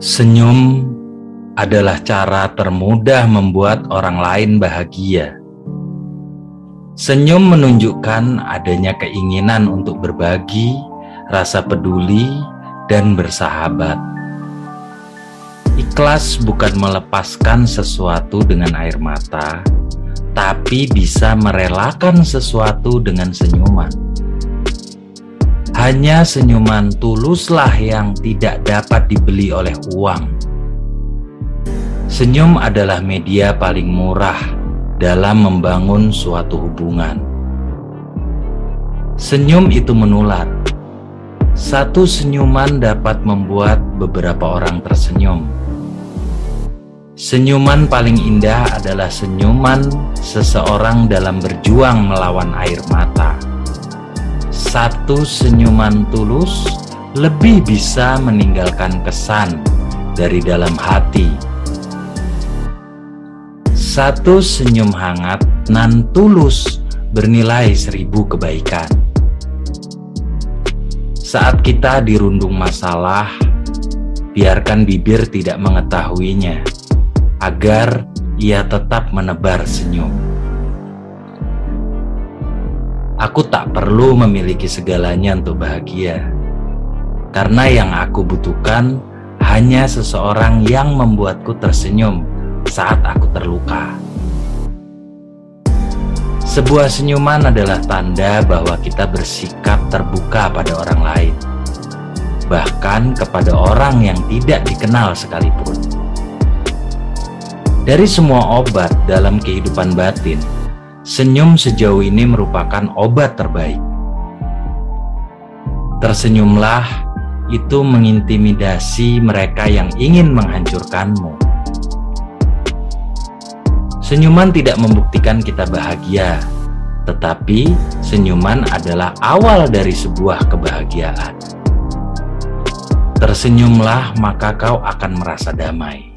Senyum adalah cara termudah membuat orang lain bahagia. Senyum menunjukkan adanya keinginan untuk berbagi, rasa peduli, dan bersahabat. Ikhlas bukan melepaskan sesuatu dengan air mata, tapi bisa merelakan sesuatu dengan senyuman. Hanya senyuman tuluslah yang tidak dapat dibeli oleh uang. Senyum adalah media paling murah dalam membangun suatu hubungan. Senyum itu menular. Satu senyuman dapat membuat beberapa orang tersenyum. Senyuman paling indah adalah senyuman seseorang dalam berjuang melawan air mata satu senyuman tulus lebih bisa meninggalkan kesan dari dalam hati. Satu senyum hangat nan tulus bernilai seribu kebaikan. Saat kita dirundung masalah, biarkan bibir tidak mengetahuinya, agar ia tetap menebar senyum. Aku tak perlu memiliki segalanya untuk bahagia, karena yang aku butuhkan hanya seseorang yang membuatku tersenyum saat aku terluka. Sebuah senyuman adalah tanda bahwa kita bersikap terbuka pada orang lain, bahkan kepada orang yang tidak dikenal sekalipun. Dari semua obat dalam kehidupan batin, Senyum sejauh ini merupakan obat terbaik. Tersenyumlah, itu mengintimidasi mereka yang ingin menghancurkanmu. Senyuman tidak membuktikan kita bahagia, tetapi senyuman adalah awal dari sebuah kebahagiaan. Tersenyumlah, maka kau akan merasa damai.